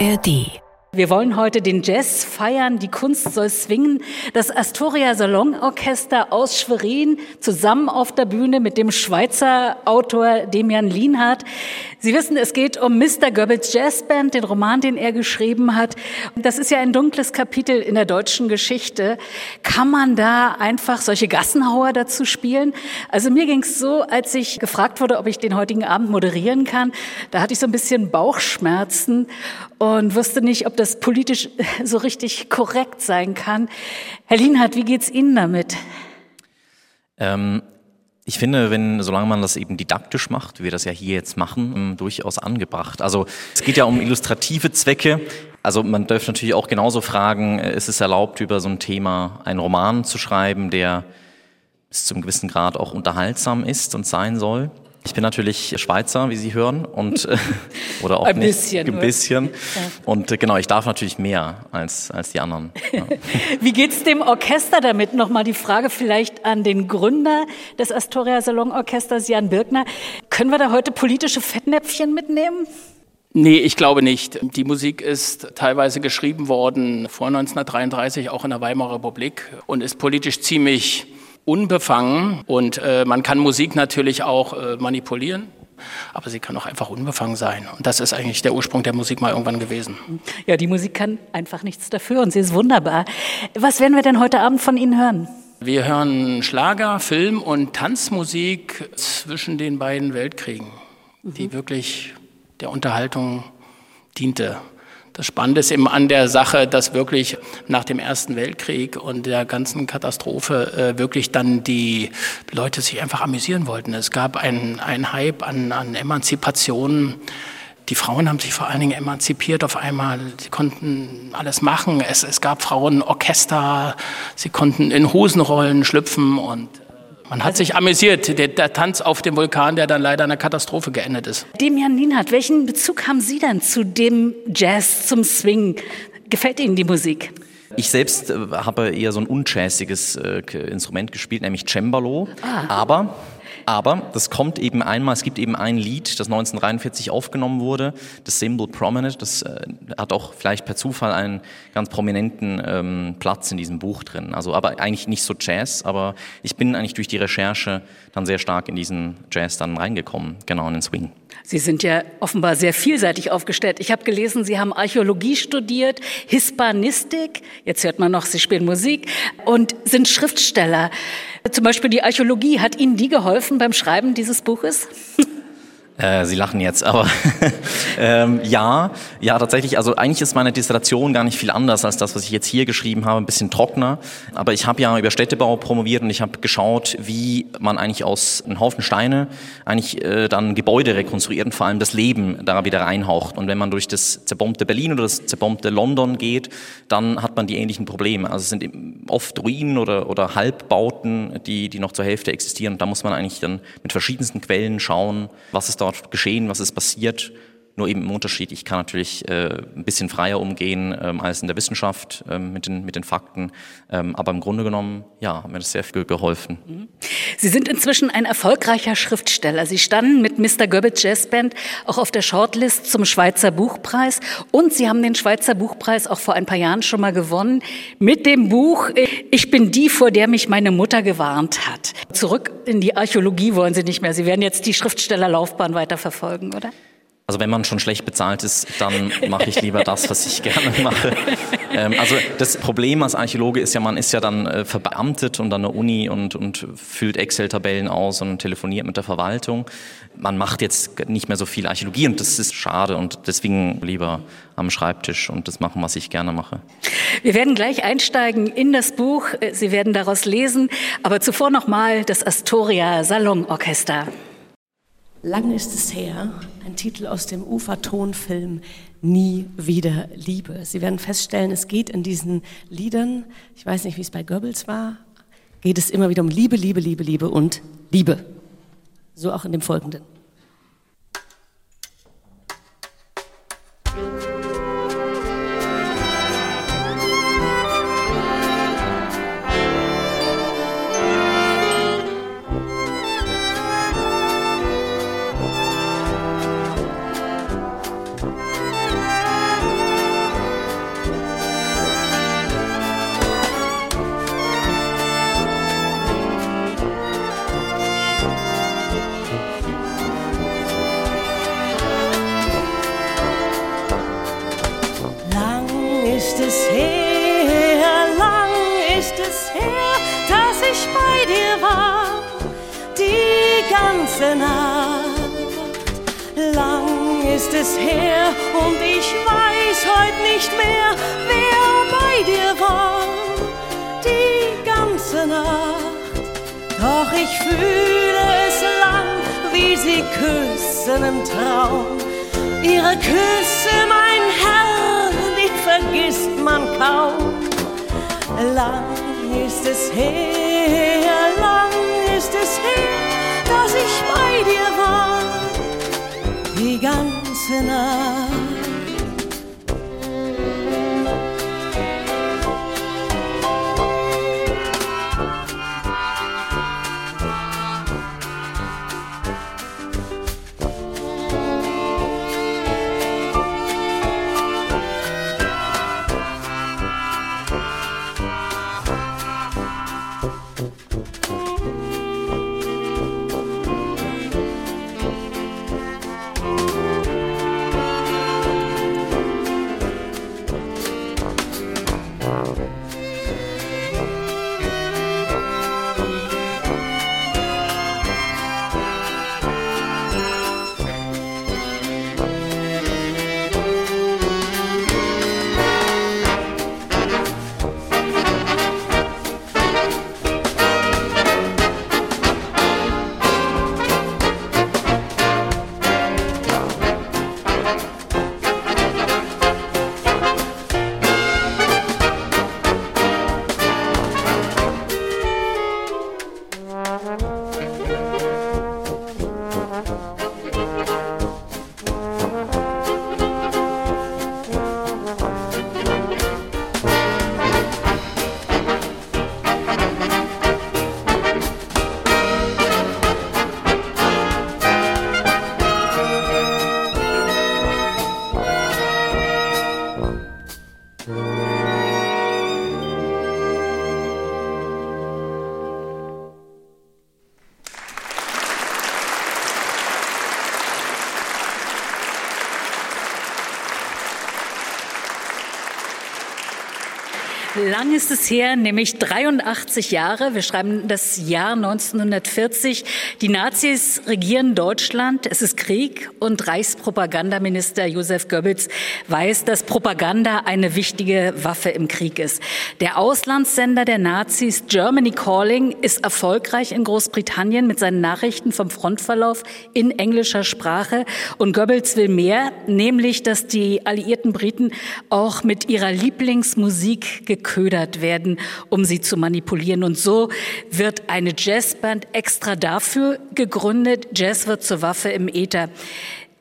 ARD wir wollen heute den Jazz feiern, die Kunst soll swingen. Das Astoria Salonorchester aus Schwerin zusammen auf der Bühne mit dem Schweizer Autor Demian Lienhardt. Sie wissen, es geht um Mr. Goebbels Jazzband, den Roman, den er geschrieben hat. Das ist ja ein dunkles Kapitel in der deutschen Geschichte. Kann man da einfach solche Gassenhauer dazu spielen? Also mir ging es so, als ich gefragt wurde, ob ich den heutigen Abend moderieren kann, da hatte ich so ein bisschen Bauchschmerzen und wusste nicht, ob das politisch so richtig korrekt sein kann. Herr Lienhardt, wie geht's Ihnen damit? Ähm, ich finde, wenn, solange man das eben didaktisch macht, wie wir das ja hier jetzt machen, ähm, durchaus angebracht. Also es geht ja um illustrative Zwecke. Also man dürfte natürlich auch genauso fragen, äh, ist es erlaubt, über so ein Thema einen Roman zu schreiben, der bis zum gewissen Grad auch unterhaltsam ist und sein soll? Ich bin natürlich Schweizer, wie Sie hören, und äh, oder auch ein nicht, bisschen, ein bisschen. Ja. Und äh, genau, ich darf natürlich mehr als als die anderen. Ja. wie geht's dem Orchester damit? Nochmal die Frage vielleicht an den Gründer des Astoria Salon Orchesters, Jan Birkner. Können wir da heute politische Fettnäpfchen mitnehmen? Nee, ich glaube nicht. Die Musik ist teilweise geschrieben worden vor 1933, auch in der Weimarer Republik, und ist politisch ziemlich unbefangen und äh, man kann Musik natürlich auch äh, manipulieren. Aber sie kann auch einfach unbefangen sein. Und das ist eigentlich der Ursprung der Musik mal irgendwann gewesen. Ja, die Musik kann einfach nichts dafür und sie ist wunderbar. Was werden wir denn heute Abend von Ihnen hören? Wir hören Schlager, Film und Tanzmusik zwischen den beiden Weltkriegen, die mhm. wirklich der Unterhaltung diente. Das Spannende ist eben an der Sache, dass wirklich nach dem Ersten Weltkrieg und der ganzen Katastrophe äh, wirklich dann die Leute sich einfach amüsieren wollten. Es gab einen, Hype an, an Emanzipation. Die Frauen haben sich vor allen Dingen emanzipiert auf einmal. Sie konnten alles machen. Es, es gab Frauenorchester. Sie konnten in Hosenrollen schlüpfen und man hat sich amüsiert, der, der, Tanz auf dem Vulkan, der dann leider in einer Katastrophe geendet ist. Demian Nienhardt, welchen Bezug haben Sie denn zu dem Jazz, zum Swing? Gefällt Ihnen die Musik? Ich selbst äh, habe eher so ein unjazziges äh, Instrument gespielt, nämlich Cembalo. Ah. Aber aber das kommt eben einmal, es gibt eben ein Lied, das 1943 aufgenommen wurde, das Symbol Prominent, das äh, hat auch vielleicht per Zufall einen ganz prominenten ähm, Platz in diesem Buch drin. Also aber eigentlich nicht so Jazz, aber ich bin eigentlich durch die Recherche dann sehr stark in diesen Jazz dann reingekommen, genau in den Swing. Sie sind ja offenbar sehr vielseitig aufgestellt. Ich habe gelesen, Sie haben Archäologie studiert, Hispanistik, jetzt hört man noch, Sie spielen Musik und sind Schriftsteller. Zum Beispiel die Archäologie, hat Ihnen die geholfen beim Schreiben dieses Buches? Äh, Sie lachen jetzt, aber ähm, ja, ja tatsächlich. Also eigentlich ist meine Dissertation gar nicht viel anders als das, was ich jetzt hier geschrieben habe, ein bisschen trockener. Aber ich habe ja über Städtebau promoviert und ich habe geschaut, wie man eigentlich aus einem Haufen Steine eigentlich äh, dann Gebäude rekonstruiert und vor allem das Leben da wieder reinhaucht. Und wenn man durch das zerbombte Berlin oder das zerbombte London geht, dann hat man die ähnlichen Probleme. Also es sind oft Ruinen oder, oder Halbbauten, die, die noch zur Hälfte existieren. Und da muss man eigentlich dann mit verschiedensten Quellen schauen, was ist da dort geschehen, was ist passiert. Nur eben im Unterschied, ich kann natürlich äh, ein bisschen freier umgehen ähm, als in der Wissenschaft ähm, mit, den, mit den Fakten. Ähm, aber im Grunde genommen, ja, hat mir das sehr viel geholfen. Mhm. Sie sind inzwischen ein erfolgreicher Schriftsteller. Sie standen mit Mr. Goebbels Jazzband auch auf der Shortlist zum Schweizer Buchpreis. Und Sie haben den Schweizer Buchpreis auch vor ein paar Jahren schon mal gewonnen mit dem Buch Ich bin die, vor der mich meine Mutter gewarnt hat. Zurück in die Archäologie wollen Sie nicht mehr. Sie werden jetzt die Schriftstellerlaufbahn weiter verfolgen, oder? Also wenn man schon schlecht bezahlt ist, dann mache ich lieber das, was ich gerne mache. Ähm, also das Problem als Archäologe ist ja, man ist ja dann äh, verbeamtet und an der Uni und, und füllt Excel-Tabellen aus und telefoniert mit der Verwaltung. Man macht jetzt nicht mehr so viel Archäologie und das ist schade und deswegen lieber am Schreibtisch und das machen, was ich gerne mache. Wir werden gleich einsteigen in das Buch. Sie werden daraus lesen, aber zuvor noch mal das Astoria Salonorchester. Lang ist es her, ein Titel aus dem Ufertonfilm Nie wieder Liebe. Sie werden feststellen, es geht in diesen Liedern, ich weiß nicht, wie es bei Goebbels war, geht es immer wieder um Liebe, Liebe, Liebe, Liebe und Liebe. So auch in dem folgenden. ganze Lang ist es her, nämlich 83 Jahre. Wir schreiben das Jahr 1940. Die Nazis regieren Deutschland. Es ist Krieg und Reichspropagandaminister Josef Goebbels weiß, dass Propaganda eine wichtige Waffe im Krieg ist. Der Auslandssender der Nazis Germany Calling ist erfolgreich in Großbritannien mit seinen Nachrichten vom Frontverlauf in englischer Sprache. Und Goebbels will mehr, nämlich, dass die alliierten Briten auch mit ihrer Lieblingsmusik geködert werden, um sie zu manipulieren. Und so wird eine Jazzband extra dafür gegründet. Jazz wird zur Waffe im Äther.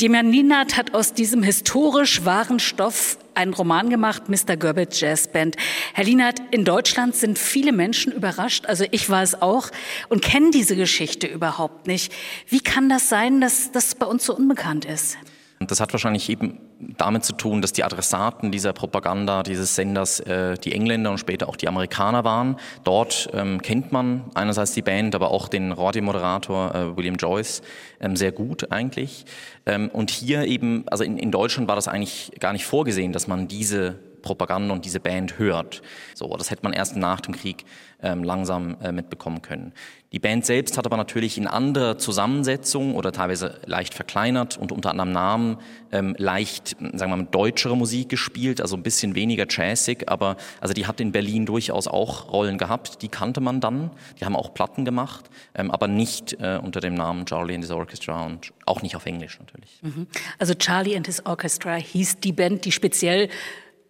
Demian Linat hat aus diesem historisch wahren Stoff einen Roman gemacht, Mr. Goebbels Jazz Band. Herr Linat, in Deutschland sind viele Menschen überrascht, also ich war es auch, und kennen diese Geschichte überhaupt nicht. Wie kann das sein, dass das bei uns so unbekannt ist? Das hat wahrscheinlich eben damit zu tun, dass die Adressaten dieser Propaganda, dieses Senders äh, die Engländer und später auch die Amerikaner waren. Dort ähm, kennt man einerseits die Band, aber auch den Radiomoderator äh, William Joyce ähm, sehr gut eigentlich. Ähm, und hier eben, also in, in Deutschland war das eigentlich gar nicht vorgesehen, dass man diese Propaganda und diese Band hört. So, das hätte man erst nach dem Krieg ähm, langsam äh, mitbekommen können. Die Band selbst hat aber natürlich in anderer Zusammensetzung oder teilweise leicht verkleinert und unter anderem Namen ähm, leicht, sagen wir mal, deutschere Musik gespielt, also ein bisschen weniger jazzig, aber also die hat in Berlin durchaus auch Rollen gehabt, die kannte man dann, die haben auch Platten gemacht, ähm, aber nicht äh, unter dem Namen Charlie and his Orchestra und auch nicht auf Englisch natürlich. Mhm. Also Charlie and his Orchestra hieß die Band, die speziell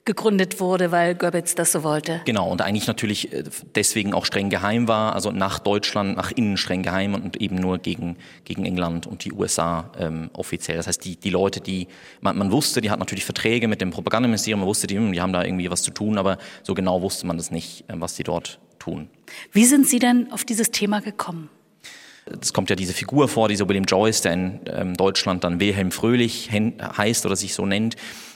gegründet wurde, weil Goebbels das so wollte. Genau, und eigentlich natürlich äh, deswegen auch streng geheim war, also nach Deutschland, nach innen streng geheim und eben nur gegen, gegen England und die USA ähm, offiziell. Das heißt, die, die Leute, die man, man wusste, die hatten natürlich Verträge mit dem Propagandaministerium, man wusste, die, hm, die haben da irgendwie was zu tun, aber so genau wusste man das nicht, äh, was die dort tun. Wie sind Sie denn auf dieses Thema gekommen? Es kommt ja diese Figur vor, dieser William Joyce, der in ähm, Deutschland dann Wilhelm Fröhlich heißt oder sich so nennt.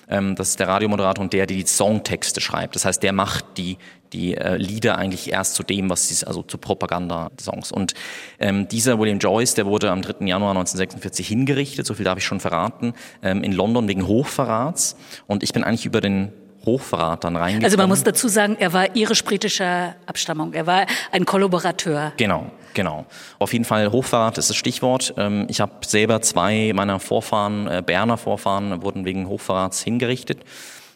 Ähm, das ist der Radiomoderator und der, der die Songtexte schreibt. Das heißt, der macht die, die äh, Lieder eigentlich erst zu dem, was sie, also zu Propaganda-Songs. Und ähm, dieser William Joyce, der wurde am 3. Januar 1946 hingerichtet, so viel darf ich schon verraten, ähm, in London wegen Hochverrats. Und ich bin eigentlich über den Hochverrat dann reingekommen. Also man muss dazu sagen, er war irisch-britischer Abstammung. Er war ein Kollaborateur. Genau, genau. Auf jeden Fall Hochverrat ist das Stichwort. Ähm, ich habe selber zwei meiner Vorfahren, äh, Berner Vorfahren, wurden wegen Hochverrats hingerichtet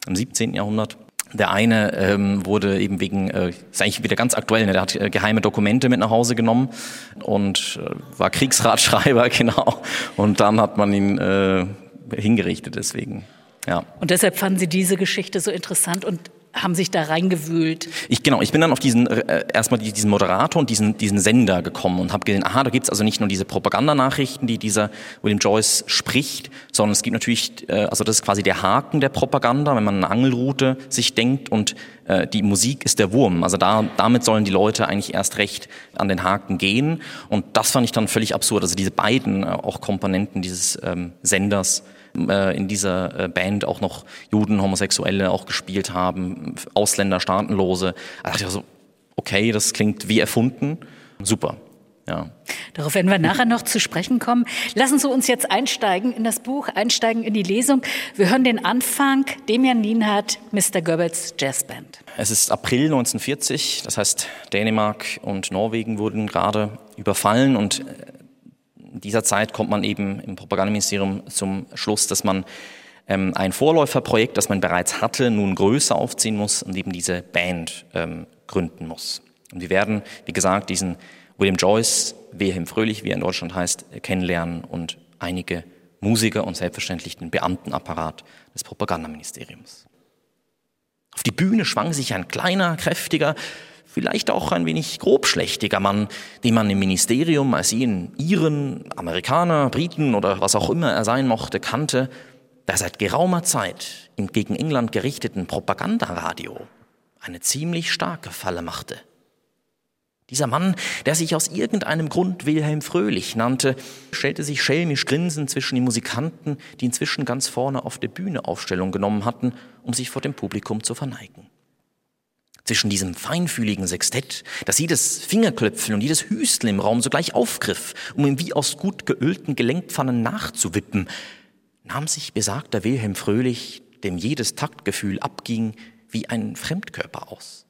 im 17. Jahrhundert. Der eine ähm, wurde eben wegen, äh, ist eigentlich wieder ganz aktuell, ne? der hat äh, geheime Dokumente mit nach Hause genommen und äh, war Kriegsratschreiber, genau. Und dann hat man ihn äh, hingerichtet deswegen. Ja. Und deshalb fanden Sie diese Geschichte so interessant und haben sich da reingewühlt. Ich genau, ich bin dann auf diesen äh, erstmal diesen Moderator und diesen diesen Sender gekommen und habe gesehen, aha, da gibt's also nicht nur diese Propagandanachrichten, die dieser William Joyce spricht, sondern es gibt natürlich, äh, also das ist quasi der Haken der Propaganda, wenn man eine Angelroute sich denkt und äh, die Musik ist der Wurm. Also da damit sollen die Leute eigentlich erst recht an den Haken gehen und das fand ich dann völlig absurd. Also diese beiden äh, auch Komponenten dieses ähm, Senders äh, in dieser äh, Band auch noch Juden, Homosexuelle auch gespielt haben, Ausländer, Staatenlose. Da dachte ich so, okay, das klingt wie erfunden. Super. Ja. Darauf werden wir nachher noch zu sprechen kommen. Lassen Sie uns jetzt einsteigen in das Buch, einsteigen in die Lesung. Wir hören den Anfang. Demian Nienhardt, Mr. Goebbels Jazzband. Es ist April 1940, das heißt Dänemark und Norwegen wurden gerade überfallen und in dieser Zeit kommt man eben im Propagandaministerium zum Schluss, dass man ähm, ein Vorläuferprojekt, das man bereits hatte, nun größer aufziehen muss und eben diese Band ähm, gründen muss. Und wir werden, wie gesagt, diesen William Joyce, Wilhelm Fröhlich, wie er in Deutschland heißt, kennenlernen und einige Musiker und selbstverständlich den Beamtenapparat des Propagandaministeriums. Auf die Bühne schwang sich ein kleiner, kräftiger, vielleicht auch ein wenig grobschlächtiger Mann, den man im Ministerium als ihn Iren, Amerikaner, Briten oder was auch immer er sein mochte, kannte, der seit geraumer Zeit im gegen England gerichteten Propagandaradio eine ziemlich starke Falle machte. Dieser Mann, der sich aus irgendeinem Grund Wilhelm Fröhlich nannte, stellte sich schelmisch grinsend zwischen die Musikanten, die inzwischen ganz vorne auf der Bühne Aufstellung genommen hatten, um sich vor dem Publikum zu verneigen zwischen diesem feinfühligen Sextett, das jedes Fingerklöpfen und jedes Hüstel im Raum sogleich aufgriff, um ihm wie aus gut geölten Gelenkpfannen nachzuwippen, nahm sich besagter Wilhelm Fröhlich, dem jedes Taktgefühl abging, wie ein Fremdkörper aus.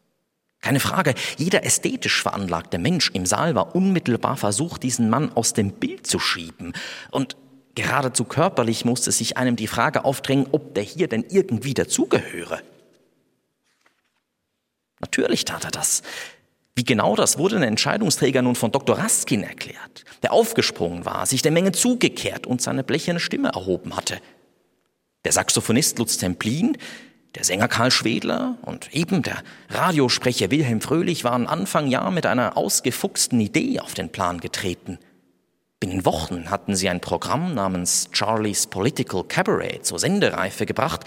Keine Frage, jeder ästhetisch veranlagte Mensch im Saal war unmittelbar versucht, diesen Mann aus dem Bild zu schieben. Und geradezu körperlich musste sich einem die Frage aufdrängen, ob der hier denn irgendwie dazugehöre. Natürlich tat er das. Wie genau das wurde den Entscheidungsträger nun von Dr. Raskin erklärt, der aufgesprungen war, sich der Menge zugekehrt und seine blecherne Stimme erhoben hatte. Der Saxophonist Lutz Templin, der Sänger Karl Schwedler und eben der Radiosprecher Wilhelm Fröhlich waren Anfang Jahr mit einer ausgefuchsten Idee auf den Plan getreten. Binnen Wochen hatten sie ein Programm namens Charlie's Political Cabaret zur Sendereife gebracht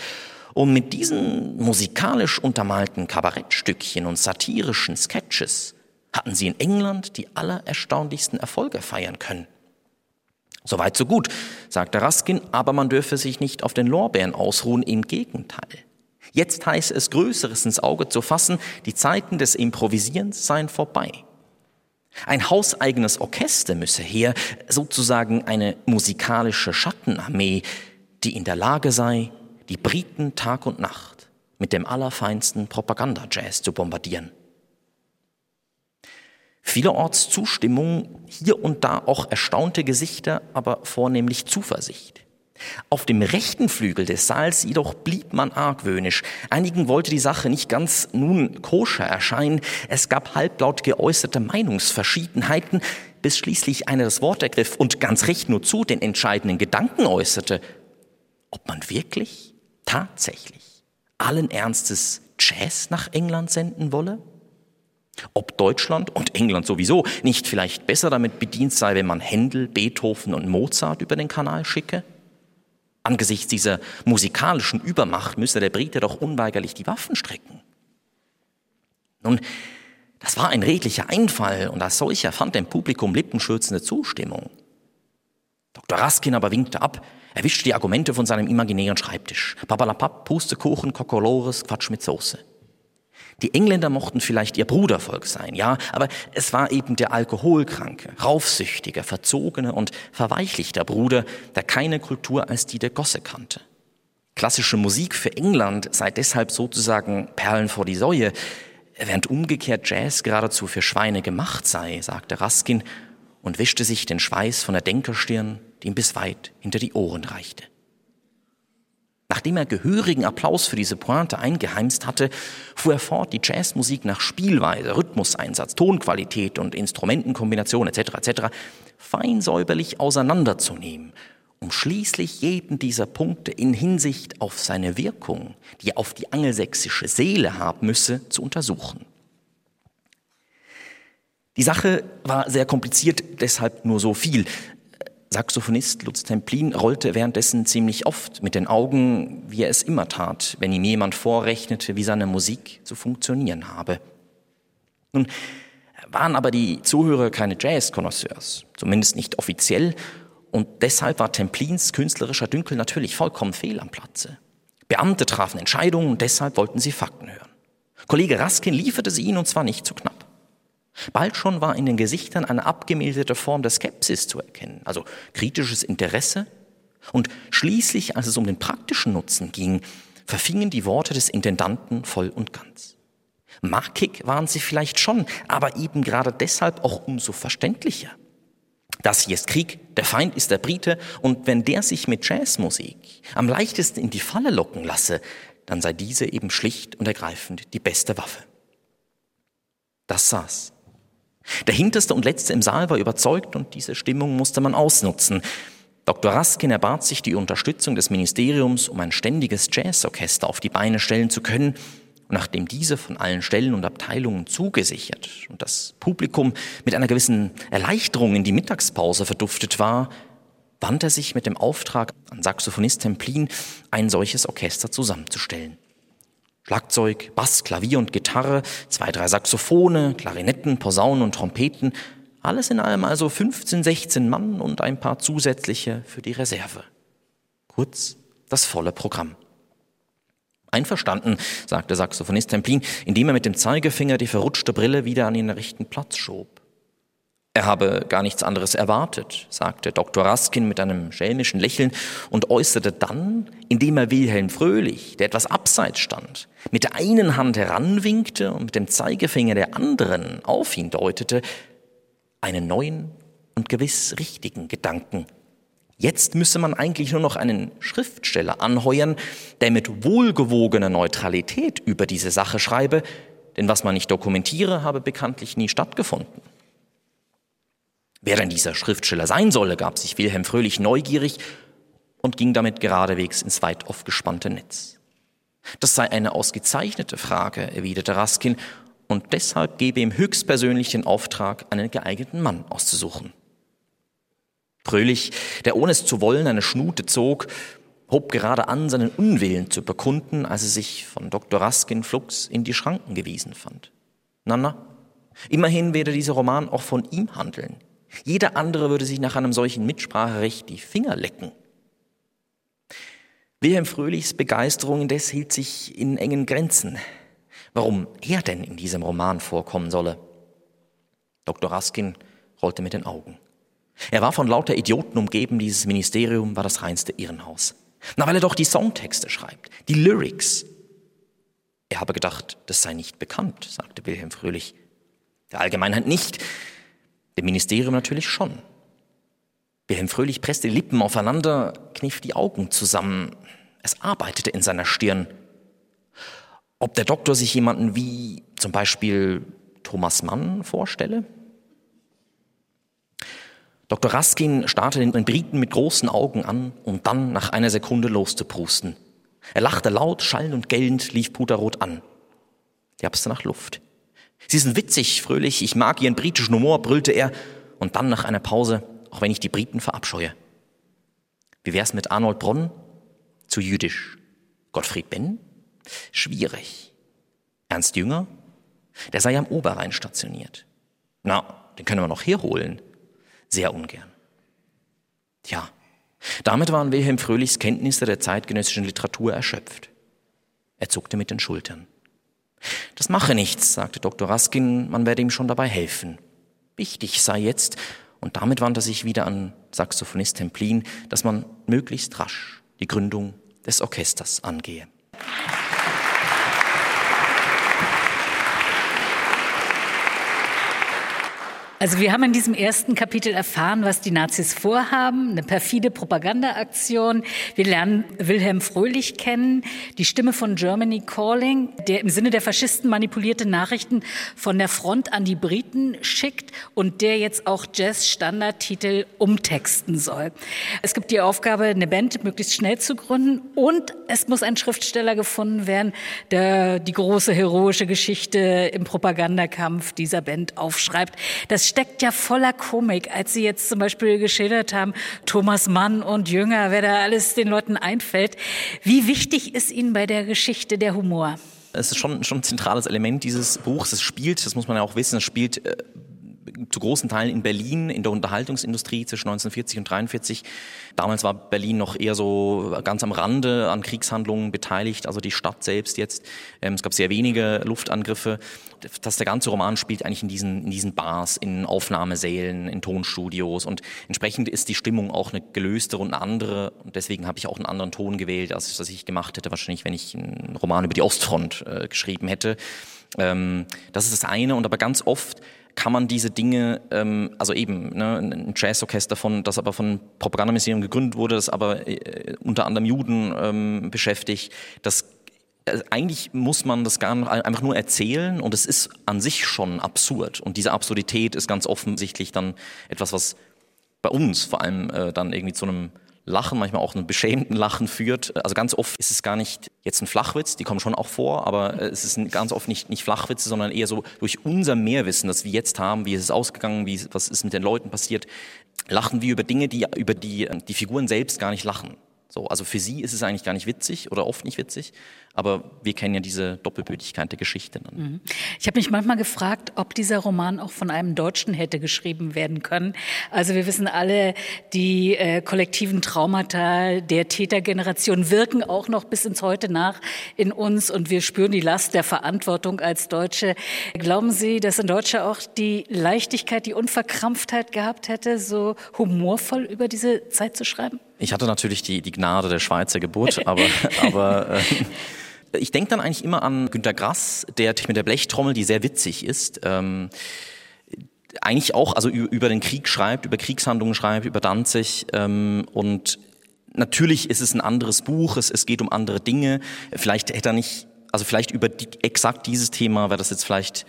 und mit diesen musikalisch untermalten Kabarettstückchen und satirischen Sketches hatten sie in England die allererstaunlichsten Erfolge feiern können. Soweit so gut, sagte Raskin, aber man dürfe sich nicht auf den Lorbeeren ausruhen, im Gegenteil. Jetzt heiße es Größeres ins Auge zu fassen, die Zeiten des Improvisierens seien vorbei. Ein hauseigenes Orchester müsse her, sozusagen eine musikalische Schattenarmee, die in der Lage sei, die Briten Tag und Nacht mit dem allerfeinsten Propaganda-Jazz zu bombardieren. Vielerorts Zustimmung, hier und da auch erstaunte Gesichter, aber vornehmlich Zuversicht. Auf dem rechten Flügel des Saals jedoch blieb man argwöhnisch. Einigen wollte die Sache nicht ganz nun koscher erscheinen. Es gab halblaut geäußerte Meinungsverschiedenheiten, bis schließlich einer das Wort ergriff und ganz recht nur zu den entscheidenden Gedanken äußerte. Ob man wirklich tatsächlich allen Ernstes Jazz nach England senden wolle? Ob Deutschland und England sowieso nicht vielleicht besser damit bedient sei, wenn man Händel, Beethoven und Mozart über den Kanal schicke? Angesichts dieser musikalischen Übermacht müsse der Brite doch unweigerlich die Waffen strecken. Nun, das war ein redlicher Einfall und als solcher fand dem Publikum lippenschürzende Zustimmung. Dr. Raskin aber winkte ab, er wischte die Argumente von seinem imaginären Schreibtisch. Papalapap, Pustekuchen, Kokolores, Quatsch mit Soße. Die Engländer mochten vielleicht ihr Brudervolk sein, ja, aber es war eben der alkoholkranke, raufsüchtige, verzogene und verweichlichte Bruder, der keine Kultur als die der Gosse kannte. Klassische Musik für England sei deshalb sozusagen Perlen vor die Säue, während umgekehrt Jazz geradezu für Schweine gemacht sei, sagte Raskin und wischte sich den Schweiß von der Denkerstirn, die ihm bis weit hinter die Ohren reichte. Nachdem er gehörigen Applaus für diese Pointe eingeheimst hatte, fuhr er fort, die Jazzmusik nach Spielweise, Rhythmuseinsatz, Tonqualität und Instrumentenkombination etc. etc. fein säuberlich auseinanderzunehmen, um schließlich jeden dieser Punkte in Hinsicht auf seine Wirkung, die er auf die angelsächsische Seele haben müsse, zu untersuchen. Die Sache war sehr kompliziert, deshalb nur so viel. Saxophonist Lutz Templin rollte währenddessen ziemlich oft mit den Augen, wie er es immer tat, wenn ihm jemand vorrechnete, wie seine Musik zu funktionieren habe. Nun waren aber die Zuhörer keine Jazz-Konnoisseurs, zumindest nicht offiziell, und deshalb war Templins künstlerischer Dünkel natürlich vollkommen fehl am Platze. Beamte trafen Entscheidungen und deshalb wollten sie Fakten hören. Kollege Raskin lieferte sie ihnen und zwar nicht zu knapp. Bald schon war in den Gesichtern eine abgemilderte Form der Skepsis zu erkennen, also kritisches Interesse. Und schließlich, als es um den praktischen Nutzen ging, verfingen die Worte des Intendanten voll und ganz. Markig waren sie vielleicht schon, aber eben gerade deshalb auch umso verständlicher. Das hier ist Krieg, der Feind ist der Brite, und wenn der sich mit Jazzmusik am leichtesten in die Falle locken lasse, dann sei diese eben schlicht und ergreifend die beste Waffe. Das saß der hinterste und letzte im Saal war überzeugt und diese Stimmung musste man ausnutzen. Dr. Raskin erbat sich die Unterstützung des Ministeriums, um ein ständiges Jazzorchester auf die Beine stellen zu können. Und nachdem diese von allen Stellen und Abteilungen zugesichert und das Publikum mit einer gewissen Erleichterung in die Mittagspause verduftet war, wandte er sich mit dem Auftrag an Saxophonist Templin, ein solches Orchester zusammenzustellen. Schlagzeug, Bass, Klavier und Gitarre, zwei, drei Saxophone, Klarinetten, Posaunen und Trompeten, alles in allem also 15, 16 Mann und ein paar zusätzliche für die Reserve. Kurz das volle Programm. Einverstanden, sagte Saxophonist Templin, indem er mit dem Zeigefinger die verrutschte Brille wieder an ihren rechten Platz schob. Er habe gar nichts anderes erwartet, sagte Dr. Raskin mit einem schelmischen Lächeln und äußerte dann, indem er Wilhelm Fröhlich, der etwas abseits stand, mit der einen Hand heranwinkte und mit dem Zeigefinger der anderen auf ihn deutete, einen neuen und gewiss richtigen Gedanken. Jetzt müsse man eigentlich nur noch einen Schriftsteller anheuern, der mit wohlgewogener Neutralität über diese Sache schreibe, denn was man nicht dokumentiere, habe bekanntlich nie stattgefunden. Wer denn dieser Schriftsteller sein solle, gab sich Wilhelm Fröhlich neugierig und ging damit geradewegs ins weit aufgespannte Netz. Das sei eine ausgezeichnete Frage, erwiderte Raskin, und deshalb gebe ihm höchstpersönlich den Auftrag, einen geeigneten Mann auszusuchen. Fröhlich, der ohne es zu wollen eine Schnute zog, hob gerade an, seinen Unwillen zu bekunden, als er sich von Dr. Raskin flugs in die Schranken gewiesen fand. Na, na, immerhin werde dieser Roman auch von ihm handeln. Jeder andere würde sich nach einem solchen Mitspracherecht die Finger lecken. Wilhelm Fröhlichs Begeisterung indes hielt sich in engen Grenzen. Warum er denn in diesem Roman vorkommen solle? Dr. Raskin rollte mit den Augen. Er war von lauter Idioten umgeben, dieses Ministerium war das reinste Irrenhaus. Na, weil er doch die Songtexte schreibt, die Lyrics. Er habe gedacht, das sei nicht bekannt, sagte Wilhelm Fröhlich. Der Allgemeinheit nicht, dem Ministerium natürlich schon. Wilhelm Fröhlich presste die Lippen aufeinander, kniff die Augen zusammen. Es arbeitete in seiner Stirn. Ob der Doktor sich jemanden wie zum Beispiel Thomas Mann vorstelle? Dr. Raskin starrte den Briten mit großen Augen an, um dann nach einer Sekunde loszuprusten. Er lachte laut, schallend und gellend, lief puterrot an. Japste nach Luft. Sie sind witzig, fröhlich, ich mag Ihren britischen Humor, brüllte er, und dann nach einer Pause, auch wenn ich die Briten verabscheue. Wie wär's mit Arnold Bronn? Zu jüdisch. Gottfried Benn? Schwierig. Ernst Jünger? Der sei am Oberrhein stationiert. Na, den können wir noch herholen. Sehr ungern. Tja, damit waren Wilhelm Fröhlichs Kenntnisse der zeitgenössischen Literatur erschöpft. Er zuckte mit den Schultern. Das mache nichts, sagte Dr. Raskin, man werde ihm schon dabei helfen. Wichtig sei jetzt, und damit wandte sich wieder an Saxophonist Templin, dass man möglichst rasch die Gründung des Orchesters angehe. Also wir haben in diesem ersten Kapitel erfahren, was die Nazis vorhaben, eine perfide Propagandaaktion. Wir lernen Wilhelm Fröhlich kennen, die Stimme von Germany Calling, der im Sinne der Faschisten manipulierte Nachrichten von der Front an die Briten schickt und der jetzt auch Jazz-Standardtitel umtexten soll. Es gibt die Aufgabe, eine Band möglichst schnell zu gründen und es muss ein Schriftsteller gefunden werden, der die große heroische Geschichte im Propagandakampf dieser Band aufschreibt. Das steckt ja voller Komik, als Sie jetzt zum Beispiel geschildert haben, Thomas Mann und Jünger, wer da alles den Leuten einfällt. Wie wichtig ist Ihnen bei der Geschichte der Humor? Es ist schon, schon ein zentrales Element dieses Buchs. Es spielt, das muss man ja auch wissen, es spielt äh, zu großen Teilen in Berlin, in der Unterhaltungsindustrie zwischen 1940 und 1943. Damals war Berlin noch eher so ganz am Rande an Kriegshandlungen beteiligt, also die Stadt selbst jetzt. Ähm, es gab sehr wenige Luftangriffe. Dass der ganze Roman spielt eigentlich in diesen, in diesen Bars, in Aufnahmesälen, in Tonstudios und entsprechend ist die Stimmung auch eine gelöstere und eine andere und deswegen habe ich auch einen anderen Ton gewählt, als das ich gemacht hätte, wahrscheinlich, wenn ich einen Roman über die Ostfront äh, geschrieben hätte. Ähm, das ist das eine und aber ganz oft kann man diese Dinge, ähm, also eben ne, ein Jazzorchester von, das aber von Propagandaministerium gegründet wurde, das aber äh, unter anderem Juden ähm, beschäftigt, das äh, eigentlich muss man das gar nicht, einfach nur erzählen und es ist an sich schon absurd und diese Absurdität ist ganz offensichtlich dann etwas, was bei uns vor allem äh, dann irgendwie zu einem Lachen, manchmal auch einen beschämten Lachen führt. Also ganz oft ist es gar nicht jetzt ein Flachwitz, die kommen schon auch vor, aber äh, es ist ganz oft nicht, nicht Flachwitze, sondern eher so durch unser Mehrwissen, das wir jetzt haben, wie ist es ausgegangen, wie, was ist mit den Leuten passiert, lachen wir über Dinge, die über die äh, die Figuren selbst gar nicht lachen. So, also für sie ist es eigentlich gar nicht witzig oder oft nicht witzig, aber wir kennen ja diese Doppelbödigkeit der Geschichte. Mhm. Ich habe mich manchmal gefragt, ob dieser Roman auch von einem Deutschen hätte geschrieben werden können. Also wir wissen alle, die äh, kollektiven Traumata der Tätergeneration wirken auch noch bis ins Heute nach in uns und wir spüren die Last der Verantwortung als Deutsche. Glauben Sie, dass ein Deutscher auch die Leichtigkeit, die Unverkrampftheit gehabt hätte, so humorvoll über diese Zeit zu schreiben? Ich hatte natürlich die, die Gnade der Schweizer Geburt, aber, aber äh, ich denke dann eigentlich immer an Günter Grass, der mit der Blechtrommel, die sehr witzig ist. Ähm, eigentlich auch, also über den Krieg schreibt, über Kriegshandlungen schreibt, über Danzig ähm, und natürlich ist es ein anderes Buch, es, es geht um andere Dinge. Vielleicht hätte er nicht, also vielleicht über die, exakt dieses Thema wäre das jetzt vielleicht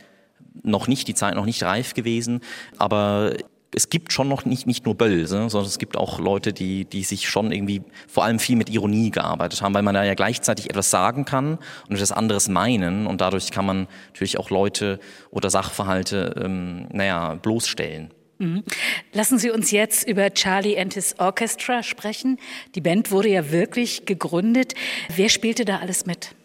noch nicht, die Zeit noch nicht reif gewesen, aber es gibt schon noch nicht, nicht nur Böll, ne, sondern es gibt auch Leute, die, die sich schon irgendwie vor allem viel mit Ironie gearbeitet haben, weil man da ja gleichzeitig etwas sagen kann und etwas anderes meinen und dadurch kann man natürlich auch Leute oder Sachverhalte, ähm, naja, bloßstellen. Mhm. Lassen Sie uns jetzt über Charlie and his Orchestra sprechen. Die Band wurde ja wirklich gegründet. Wer spielte da alles mit?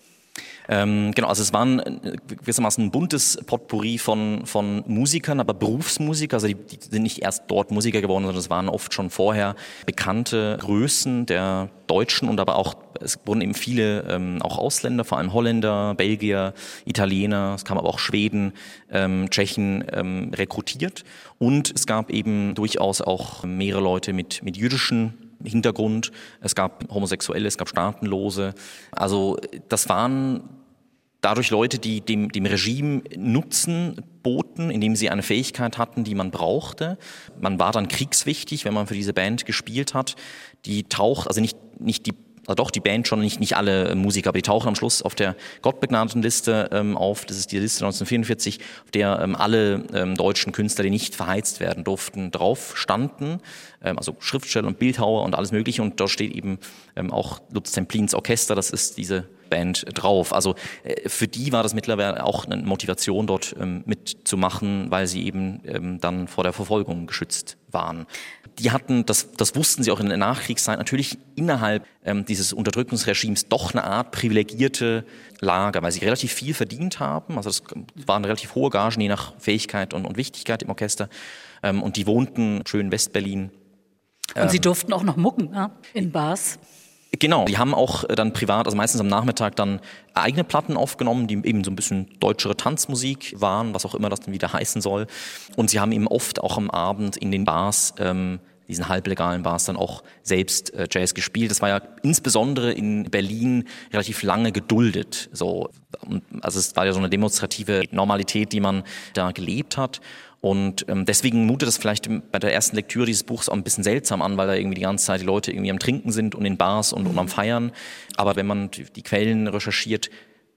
Ähm, genau, also es waren äh, gewissermaßen ein buntes Potpourri von, von Musikern, aber Berufsmusiker, also die, die sind nicht erst dort Musiker geworden, sondern es waren oft schon vorher bekannte Größen der Deutschen und aber auch, es wurden eben viele ähm, auch Ausländer, vor allem Holländer, Belgier, Italiener, es kamen aber auch Schweden, ähm, Tschechen ähm, rekrutiert und es gab eben durchaus auch mehrere Leute mit, mit jüdischen Hintergrund. Es gab Homosexuelle, es gab Staatenlose. Also das waren dadurch Leute, die dem, dem Regime Nutzen boten, indem sie eine Fähigkeit hatten, die man brauchte. Man war dann kriegswichtig, wenn man für diese Band gespielt hat. Die taucht, also nicht, nicht die also doch die Band schon, nicht, nicht alle Musiker, aber die tauchen am Schluss auf der Gottbegnadeten Liste ähm, auf. Das ist die Liste 1944, auf der ähm, alle ähm, deutschen Künstler, die nicht verheizt werden durften, drauf standen. Ähm, also Schriftsteller und Bildhauer und alles Mögliche. Und dort steht eben ähm, auch Lutz Templins Orchester, das ist diese Band drauf. Also äh, für die war das mittlerweile auch eine Motivation, dort ähm, mitzumachen, weil sie eben dann vor der Verfolgung geschützt waren. Die hatten, das, das wussten sie auch in der Nachkriegszeit, natürlich innerhalb ähm, dieses Unterdrückungsregimes doch eine Art privilegierte Lage, weil sie relativ viel verdient haben. Also es waren relativ hohe Gagen, je nach Fähigkeit und, und Wichtigkeit im Orchester. Ähm, und die wohnten schön in Westberlin. Und sie ähm, durften auch noch mucken ja, in Bars. Genau, die haben auch äh, dann privat, also meistens am Nachmittag dann eigene Platten aufgenommen, die eben so ein bisschen deutschere Tanzmusik waren, was auch immer das dann wieder heißen soll. Und sie haben eben oft auch am Abend in den Bars ähm, diesen halblegalen Bars dann auch selbst äh, Jazz gespielt. Das war ja insbesondere in Berlin relativ lange geduldet. So, also es war ja so eine demonstrative Normalität, die man da gelebt hat. Und ähm, deswegen mutet das vielleicht bei der ersten Lektüre dieses Buchs auch ein bisschen seltsam an, weil da irgendwie die ganze Zeit die Leute irgendwie am Trinken sind und in Bars und, und am Feiern. Aber wenn man die Quellen recherchiert,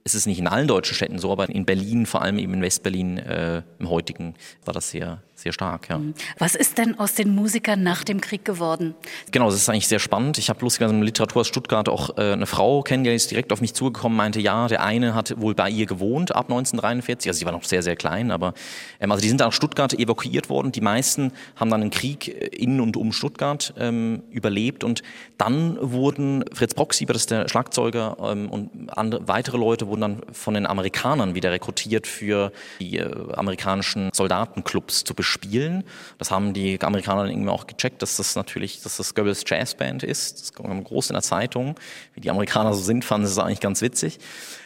es ist nicht in allen deutschen Städten so, aber in Berlin, vor allem eben in Westberlin, äh, im heutigen, war das sehr, sehr stark. Ja. Was ist denn aus den Musikern nach dem Krieg geworden? Genau, das ist eigentlich sehr spannend. Ich habe lustigerweise in Literatur aus Stuttgart auch äh, eine Frau kennengelernt, die ist direkt auf mich zugekommen, meinte, ja, der eine hat wohl bei ihr gewohnt ab 1943, also sie war noch sehr, sehr klein, aber ähm, also die sind nach Stuttgart evakuiert worden. Die meisten haben dann einen Krieg äh, in und um Stuttgart ähm, überlebt und dann wurden Fritz Brocksieber, das ist der Schlagzeuger ähm, und andere, weitere Leute wurden dann von den Amerikanern wieder rekrutiert für die äh, amerikanischen Soldatenclubs zu bespielen. Das haben die Amerikaner dann irgendwie auch gecheckt, dass das natürlich, dass das Goebbels Jazzband ist. Das kam groß in der Zeitung. Wie die Amerikaner so sind, fanden sie es eigentlich ganz witzig.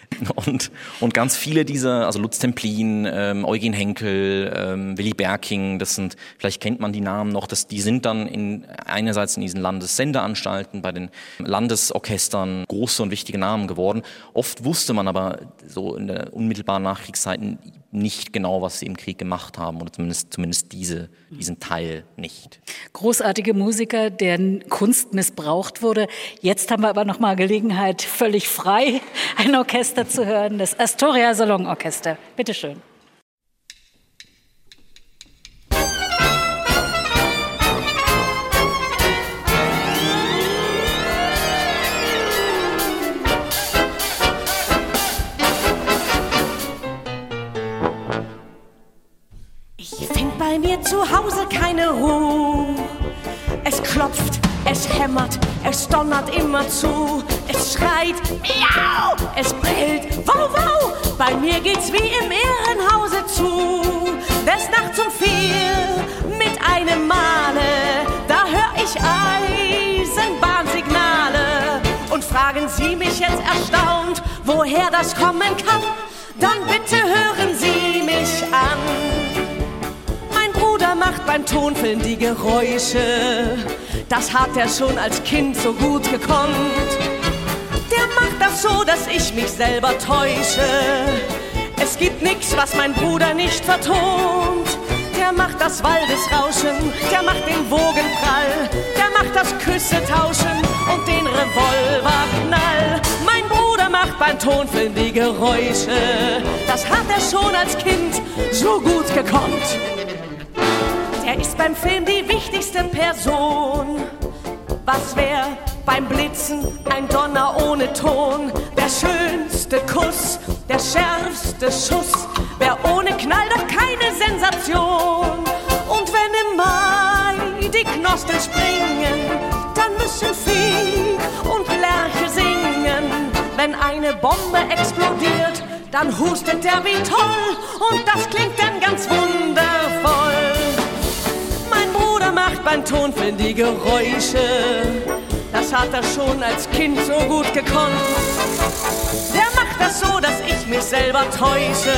Und, und ganz viele dieser, also Lutz Templin, ähm, Eugen Henkel, ähm, Willy Berking, das sind, vielleicht kennt man die Namen noch, das, die sind dann in, einerseits in diesen Landessendeanstalten, bei den Landesorchestern große und wichtige Namen geworden. Oft wusste man aber so in der unmittelbaren Nachkriegszeit nicht genau, was sie im Krieg gemacht haben oder zumindest, zumindest diese, diesen Teil nicht. Großartige Musiker, deren Kunst missbraucht wurde. Jetzt haben wir aber noch mal Gelegenheit, völlig frei ein Orchester zu hören, das Astoria Salon Orchester. Bitte schön. Mir zu Hause keine Ruhe. Es klopft, es hämmert, es donnert immer zu. Es schreit, miau, es brüllt, wow, wow. Bei mir geht's wie im Ehrenhause zu. Des Nachts um vier mit einem Male, da hör ich Eisenbahnsignale. Und fragen Sie mich jetzt erstaunt, woher das kommen kann, dann bitte hören Sie mich an macht beim Tonfilm die Geräusche. Das hat er schon als Kind so gut gekonnt. Der macht das so, dass ich mich selber täusche. Es gibt nichts, was mein Bruder nicht vertont. Der macht das Waldesrauschen, der macht den Wogenprall, der macht das Küsse tauschen und den Revolverknall. Mein Bruder macht beim Tonfilm die Geräusche. Das hat er schon als Kind so gut gekonnt. Er ist beim Film die wichtigste Person. Was wär beim Blitzen ein Donner ohne Ton? Der schönste Kuss, der schärfste Schuss, wär ohne Knall doch keine Sensation. Und wenn im Mai die Knospen springen, dann müssen Fieg und Lerche singen. Wenn eine Bombe explodiert, dann hustet der wie toll und das klingt dann ganz wundervoll macht beim Tonfilm die Geräusche. Das hat er schon als Kind so gut gekonnt. Der macht das so, dass ich mich selber täusche.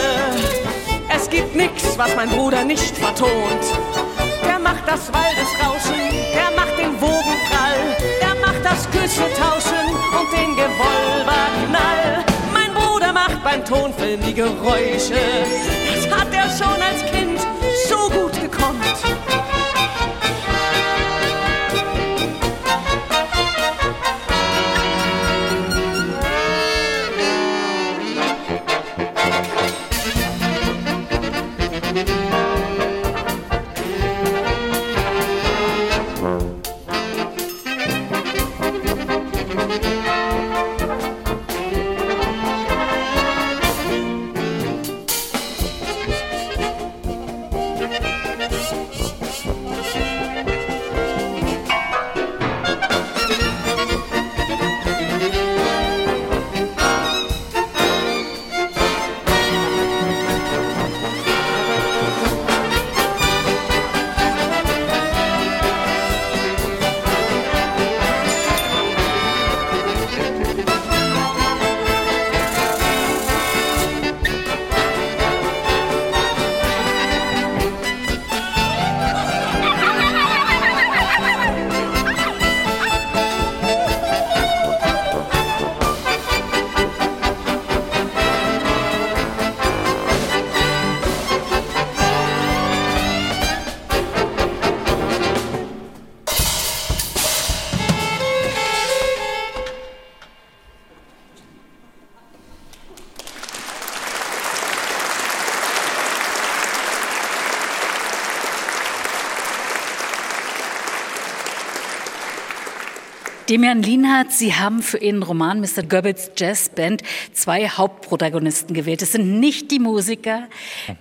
Es gibt nichts, was mein Bruder nicht vertont. Der macht das Waldesrauschen, der macht den Wogenprall, der macht das Küsse tauschen und den Revolverknall. Mein Bruder macht beim Tonfilm die Geräusche. Das hat er schon als Kind so gut gekonnt. Demian Lienhardt, Sie haben für Ihren Roman Mr. Goebbels Jazz Band zwei Hauptprotagonisten gewählt. Es sind nicht die Musiker.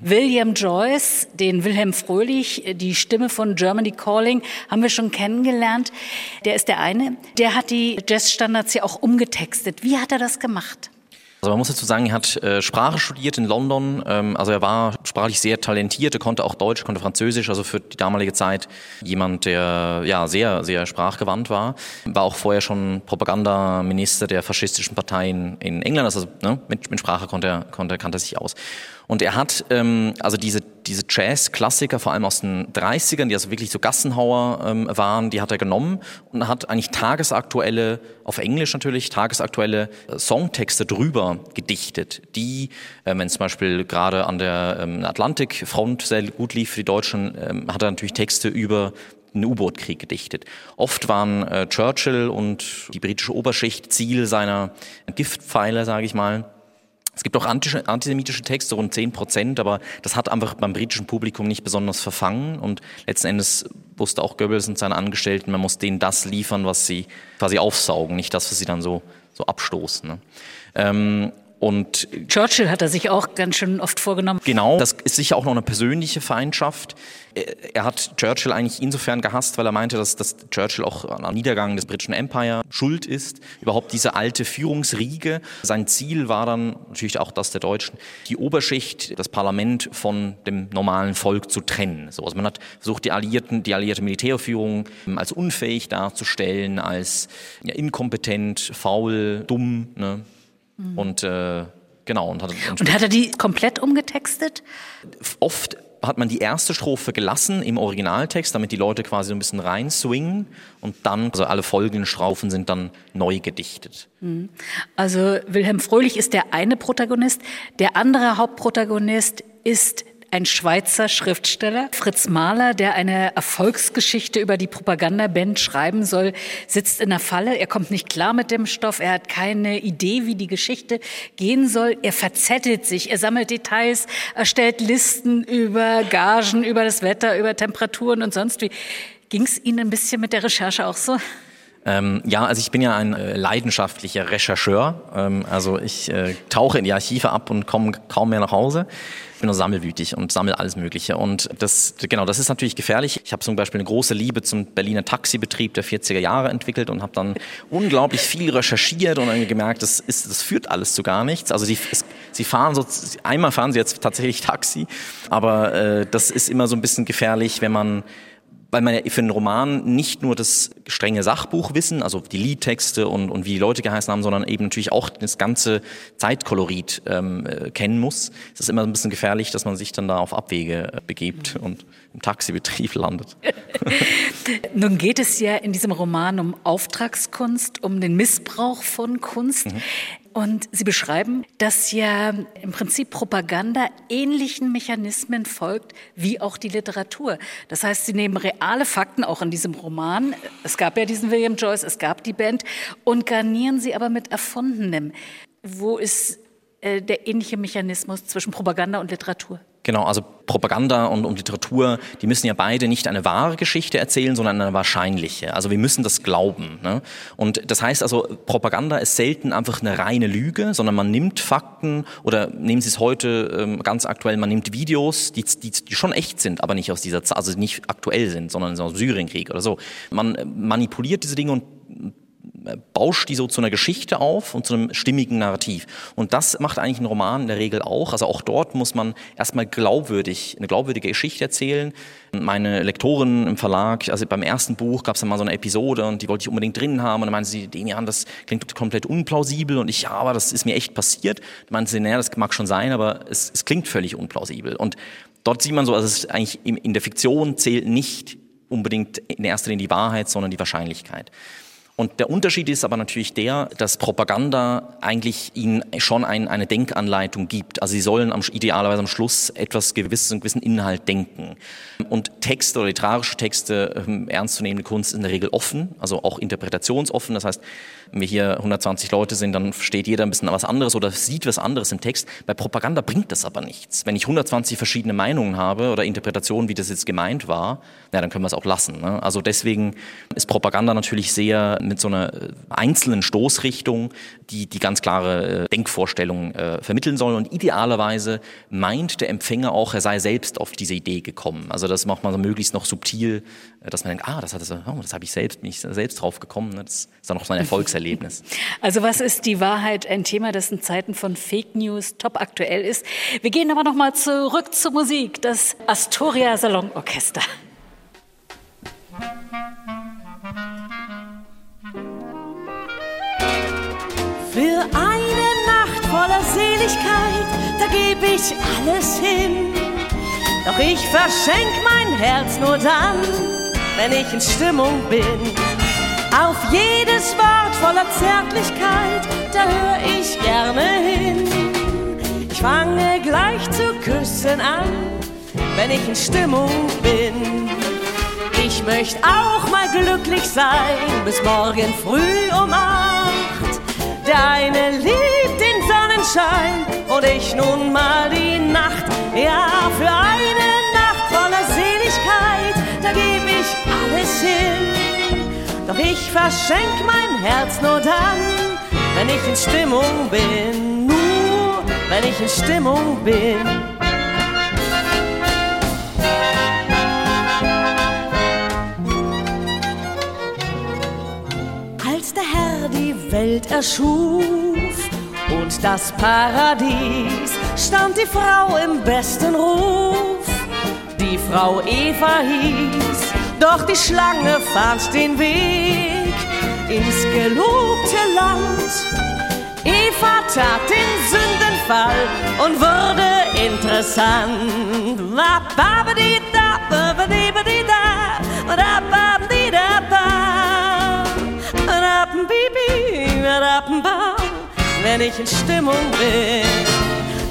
William Joyce, den Wilhelm Fröhlich, die Stimme von Germany Calling, haben wir schon kennengelernt. Der ist der eine. Der hat die Jazzstandards ja auch umgetextet. Wie hat er das gemacht? Also man muss dazu sagen, er hat äh, Sprache studiert in London. Ähm, also er war sprachlich sehr talentiert. Er konnte auch Deutsch, konnte Französisch. Also für die damalige Zeit jemand, der ja sehr, sehr sprachgewandt war. War auch vorher schon Propagandaminister der faschistischen Parteien in England. Also ne, mit, mit Sprache konnte er, konnte, kannte er sich aus. Und er hat ähm, also diese, diese Jazz-Klassiker, vor allem aus den 30ern, die also wirklich so Gassenhauer ähm, waren, die hat er genommen und hat eigentlich tagesaktuelle, auf Englisch natürlich, tagesaktuelle äh, Songtexte drüber gedichtet, die, äh, wenn zum Beispiel gerade an der ähm, Atlantikfront sehr gut lief für die Deutschen, ähm, hat er natürlich Texte über den U-Boot-Krieg gedichtet. Oft waren äh, Churchill und die britische Oberschicht Ziel seiner Giftpfeile, sage ich mal. Es gibt auch antisemitische Texte, rund 10 Prozent, aber das hat einfach beim britischen Publikum nicht besonders verfangen. Und letzten Endes wusste auch Goebbels und seine Angestellten, man muss denen das liefern, was sie quasi aufsaugen, nicht das, was sie dann so, so abstoßen. Ne? Ähm, und Churchill hat er sich auch ganz schön oft vorgenommen. Genau, das ist sicher auch noch eine persönliche Feindschaft. Er hat Churchill eigentlich insofern gehasst, weil er meinte, dass, dass Churchill auch am Niedergang des britischen Empire schuld ist. Überhaupt diese alte Führungsriege. Sein Ziel war dann natürlich auch das der Deutschen, die Oberschicht, das Parlament von dem normalen Volk zu trennen. So, also man hat versucht, die Alliierten, die alliierte Militärführung als unfähig darzustellen, als ja, inkompetent, faul, dumm. Ne? Mhm. Und äh, genau. Und hat, und hat er die komplett umgetextet? Oft hat man die erste Strophe gelassen im Originaltext, damit die Leute quasi so ein bisschen rein swingen und dann, also alle folgenden Strophen sind dann neu gedichtet. Mhm. Also Wilhelm Fröhlich ist der eine Protagonist, der andere Hauptprotagonist ist ein Schweizer Schriftsteller, Fritz Mahler, der eine Erfolgsgeschichte über die Propagandaband schreiben soll, sitzt in der Falle. Er kommt nicht klar mit dem Stoff. Er hat keine Idee, wie die Geschichte gehen soll. Er verzettelt sich. Er sammelt Details, erstellt Listen über Gagen, über das Wetter, über Temperaturen und sonst wie. Ging es Ihnen ein bisschen mit der Recherche auch so? Ähm, ja, also ich bin ja ein äh, leidenschaftlicher Rechercheur. Ähm, also ich äh, tauche in die Archive ab und komme kaum mehr nach Hause. Ich bin nur sammelwütig und sammle alles Mögliche. Und das, genau, das ist natürlich gefährlich. Ich habe zum Beispiel eine große Liebe zum Berliner Taxibetrieb der 40er Jahre entwickelt und habe dann unglaublich viel recherchiert und irgendwie gemerkt, das, ist, das führt alles zu gar nichts. Also sie, es, sie fahren so, einmal fahren sie jetzt tatsächlich Taxi, aber äh, das ist immer so ein bisschen gefährlich, wenn man weil man ja für einen Roman nicht nur das strenge Sachbuchwissen, also die Liedtexte und, und wie die Leute geheißen haben, sondern eben natürlich auch das ganze Zeitkolorit ähm, äh, kennen muss. Es ist immer ein bisschen gefährlich, dass man sich dann da auf Abwege äh, begibt und im Taxibetrieb landet. Nun geht es ja in diesem Roman um Auftragskunst, um den Missbrauch von Kunst. Mhm. Und Sie beschreiben, dass ja im Prinzip Propaganda ähnlichen Mechanismen folgt wie auch die Literatur. Das heißt, Sie nehmen reale Fakten auch in diesem Roman. Es gab ja diesen William Joyce, es gab die Band und garnieren sie aber mit Erfundenem. Wo ist äh, der ähnliche Mechanismus zwischen Propaganda und Literatur? Genau, also Propaganda und, und, Literatur, die müssen ja beide nicht eine wahre Geschichte erzählen, sondern eine wahrscheinliche. Also wir müssen das glauben. Ne? Und das heißt also, Propaganda ist selten einfach eine reine Lüge, sondern man nimmt Fakten oder nehmen Sie es heute ähm, ganz aktuell, man nimmt Videos, die, die, die schon echt sind, aber nicht aus dieser Zeit, also nicht aktuell sind, sondern aus dem Syrienkrieg oder so. Man manipuliert diese Dinge und bauscht die so zu einer Geschichte auf und zu einem stimmigen Narrativ. Und das macht eigentlich ein Roman in der Regel auch. Also auch dort muss man erstmal glaubwürdig, eine glaubwürdige Geschichte erzählen. Meine Lektorin im Verlag, also beim ersten Buch gab es dann mal so eine Episode und die wollte ich unbedingt drin haben. Und dann meinte sie, Demian, das klingt komplett unplausibel. Und ich, ja, aber das ist mir echt passiert. Dann meinte sie, naja, das mag schon sein, aber es, es klingt völlig unplausibel. Und dort sieht man so, also es ist eigentlich in der Fiktion zählt nicht unbedingt in erster Linie die Wahrheit, sondern die Wahrscheinlichkeit. Und der Unterschied ist aber natürlich der, dass Propaganda eigentlich ihnen schon ein, eine Denkanleitung gibt. Also sie sollen am, idealerweise am Schluss etwas gewisses, einen gewissen Inhalt denken. Und Texte oder literarische Texte, ähm, ernstzunehmende Kunst ist in der Regel offen, also auch interpretationsoffen. Das heißt, wir hier 120 Leute sind, dann versteht jeder ein bisschen was anderes oder sieht was anderes im Text. Bei Propaganda bringt das aber nichts. Wenn ich 120 verschiedene Meinungen habe oder Interpretationen, wie das jetzt gemeint war, ja, dann können wir es auch lassen. Ne? Also deswegen ist Propaganda natürlich sehr mit so einer äh, einzelnen Stoßrichtung, die die ganz klare äh, Denkvorstellung äh, vermitteln soll. Und idealerweise meint der Empfänger auch, er sei selbst auf diese Idee gekommen. Also das macht man so möglichst noch subtil, äh, dass man denkt, ah, das, hat das, oh, das habe ich selbst, bin ich selbst drauf gekommen. Ne? Das ist dann auch so ein Erfolgserlebnis. Also was ist die Wahrheit? Ein Thema, das in Zeiten von Fake News top aktuell ist. Wir gehen aber noch mal zurück zur Musik. Das Astoria Salonorchester. Für eine Nacht voller Seligkeit, da gebe ich alles hin. Doch ich verschenk mein Herz nur dann, wenn ich in Stimmung bin. Auf jedes Wort voller Zärtlichkeit, da höre ich gerne hin. Ich fange gleich zu küssen an, wenn ich in Stimmung bin. Ich möchte auch mal glücklich sein, bis morgen früh um acht. Der eine liebt den Sonnenschein und ich nun mal die Nacht. Ja, für eine Nacht voller Seligkeit, da gebe ich alles hin. Ich verschenk mein Herz nur dann, wenn ich in Stimmung bin. Nur wenn ich in Stimmung bin. Als der Herr die Welt erschuf und das Paradies, stand die Frau im besten Ruf. Die Frau Eva hieß, doch die Schlange fand den Weg ins gelobte Land. Eva tat den Sündenfall und wurde interessant. Wenn ich in Stimmung bin.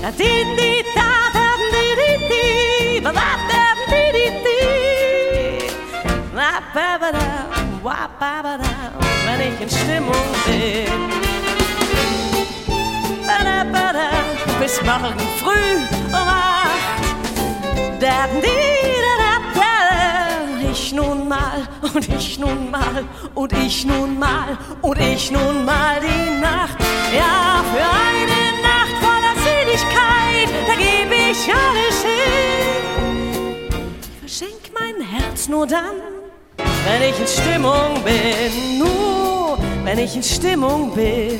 Da di di da da di di di wenn ich in Stimmung bin. Bis morgen früh um acht. Ich nun mal und ich nun mal und ich nun mal und ich nun mal die Nacht. Ja, für eine Nacht voller Seligkeit, da gebe ich alles hin. Ich verschenk mein Herz nur dann, wenn ich in Stimmung bin. Nur wenn ich in Stimmung bin.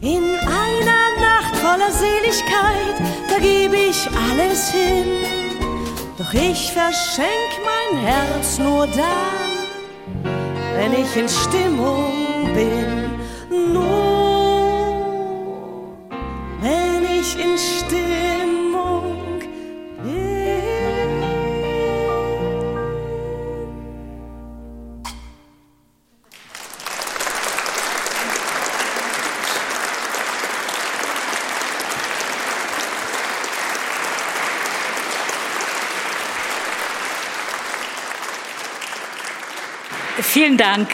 In einer Nacht voller Seligkeit, da gebe ich alles hin. Doch ich verschenk mein Herz nur dann, wenn ich in Stimmung bin. Wenn ich in Stimmung bin. Vielen Dank.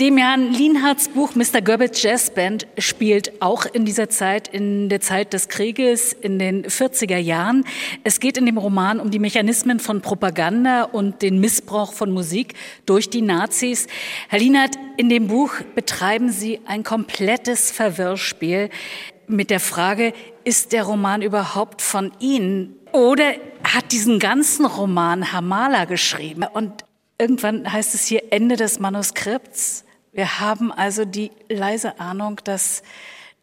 Demian Lienhards Buch Mr. Goebbels Jazz Band spielt auch in dieser Zeit, in der Zeit des Krieges, in den 40er Jahren. Es geht in dem Roman um die Mechanismen von Propaganda und den Missbrauch von Musik durch die Nazis. Herr Lienhardt, in dem Buch betreiben Sie ein komplettes Verwirrspiel mit der Frage, ist der Roman überhaupt von Ihnen? Oder hat diesen ganzen Roman Hamala geschrieben? Und Irgendwann heißt es hier Ende des Manuskripts. Wir haben also die leise Ahnung, dass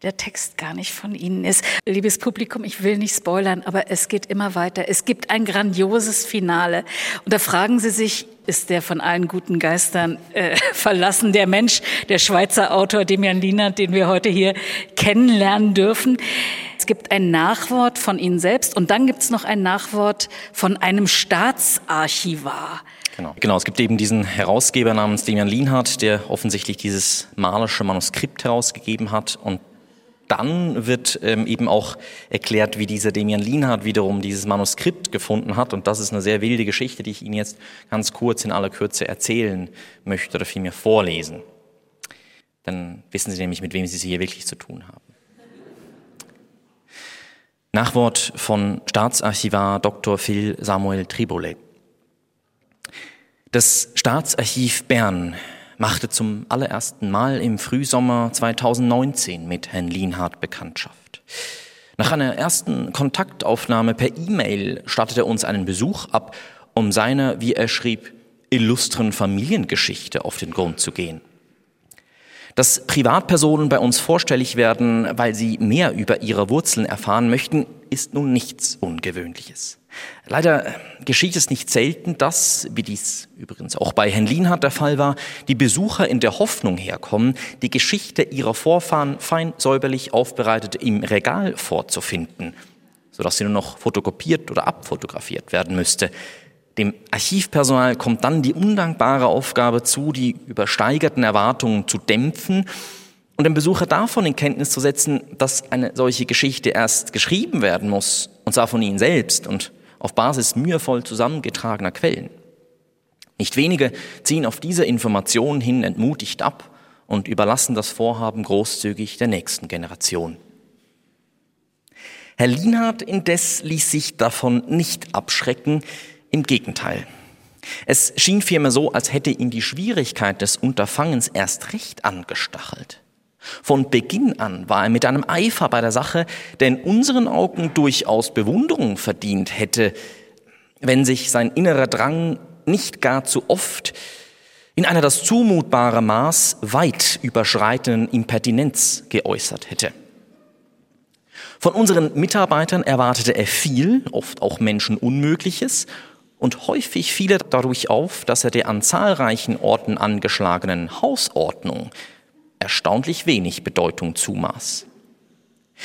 der Text gar nicht von Ihnen ist. Liebes Publikum, ich will nicht spoilern, aber es geht immer weiter. Es gibt ein grandioses Finale. Und da fragen Sie sich, ist der von allen guten Geistern äh, verlassen, der Mensch, der Schweizer Autor Demian Lienert, den wir heute hier kennenlernen dürfen? Es gibt ein Nachwort von Ihnen selbst und dann gibt es noch ein Nachwort von einem Staatsarchivar. Genau. genau, es gibt eben diesen Herausgeber namens Demian Lienhardt, der offensichtlich dieses malerische Manuskript herausgegeben hat und dann wird ähm, eben auch erklärt, wie dieser Demian Lienhardt wiederum dieses Manuskript gefunden hat. Und das ist eine sehr wilde Geschichte, die ich Ihnen jetzt ganz kurz in aller Kürze erzählen möchte oder vielmehr vorlesen. Dann wissen Sie nämlich, mit wem Sie es hier wirklich zu tun haben. Nachwort von Staatsarchivar Dr. Phil Samuel Tribolet. Das Staatsarchiv Bern machte zum allerersten Mal im Frühsommer 2019 mit Herrn Lienhardt Bekanntschaft. Nach einer ersten Kontaktaufnahme per E-Mail stattete er uns einen Besuch ab, um seiner, wie er schrieb, illustren Familiengeschichte auf den Grund zu gehen. Dass Privatpersonen bei uns vorstellig werden, weil sie mehr über ihre Wurzeln erfahren möchten, ist nun nichts Ungewöhnliches. Leider geschieht es nicht selten, dass, wie dies übrigens auch bei Herrn Lienhardt der Fall war, die Besucher in der Hoffnung herkommen, die Geschichte ihrer Vorfahren fein säuberlich aufbereitet im Regal vorzufinden, sodass sie nur noch fotokopiert oder abfotografiert werden müsste. Dem Archivpersonal kommt dann die undankbare Aufgabe zu, die übersteigerten Erwartungen zu dämpfen und dem Besucher davon in Kenntnis zu setzen, dass eine solche Geschichte erst geschrieben werden muss, und zwar von ihnen selbst und auf Basis mühevoll zusammengetragener Quellen. Nicht wenige ziehen auf diese Informationen hin entmutigt ab und überlassen das Vorhaben großzügig der nächsten Generation. Herr Lienhardt indes ließ sich davon nicht abschrecken, im Gegenteil. Es schien vielmehr so, als hätte ihn die Schwierigkeit des Unterfangens erst recht angestachelt. Von Beginn an war er mit einem Eifer bei der Sache, der in unseren Augen durchaus Bewunderung verdient hätte, wenn sich sein innerer Drang nicht gar zu oft in einer das zumutbare Maß weit überschreitenden Impertinenz geäußert hätte. Von unseren Mitarbeitern erwartete er viel, oft auch Menschenunmögliches und häufig fiel er dadurch auf, dass er der an zahlreichen Orten angeschlagenen Hausordnung erstaunlich wenig Bedeutung zumaß.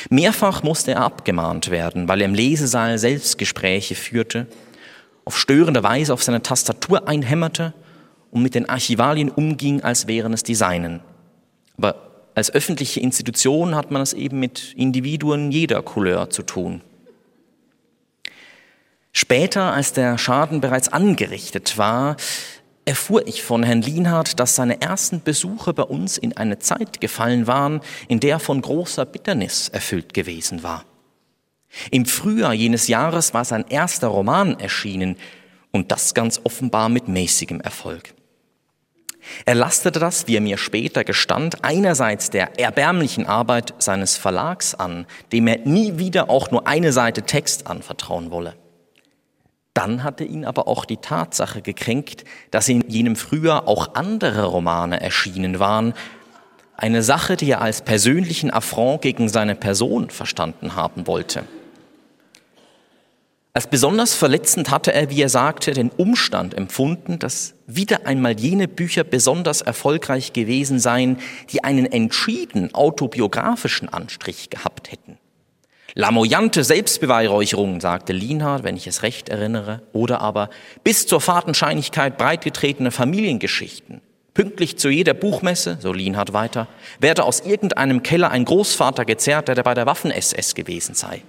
Mehrfach musste er abgemahnt werden, weil er im Lesesaal Selbstgespräche führte, auf störende Weise auf seine Tastatur einhämmerte und mit den Archivalien umging, als wären es die seinen. Aber als öffentliche Institution hat man es eben mit Individuen jeder Couleur zu tun. Später, als der Schaden bereits angerichtet war, erfuhr ich von Herrn Lienhardt, dass seine ersten Besuche bei uns in eine Zeit gefallen waren, in der er von großer Bitternis erfüllt gewesen war. Im Frühjahr jenes Jahres war sein erster Roman erschienen und das ganz offenbar mit mäßigem Erfolg. Er lastete das, wie er mir später gestand, einerseits der erbärmlichen Arbeit seines Verlags an, dem er nie wieder auch nur eine Seite Text anvertrauen wolle. Dann hatte ihn aber auch die Tatsache gekränkt, dass in jenem Frühjahr auch andere Romane erschienen waren, eine Sache, die er als persönlichen Affront gegen seine Person verstanden haben wollte. Als besonders verletzend hatte er, wie er sagte, den Umstand empfunden, dass wieder einmal jene Bücher besonders erfolgreich gewesen seien, die einen entschieden autobiografischen Anstrich gehabt hätten. Lamoyante Selbstbeweihräucherung, sagte Lienhardt, wenn ich es recht erinnere, oder aber bis zur Fahrtenscheinigkeit breitgetretene Familiengeschichten. Pünktlich zu jeder Buchmesse, so Lienhardt weiter, werde aus irgendeinem Keller ein Großvater gezerrt, der bei der Waffen-SS gewesen sei.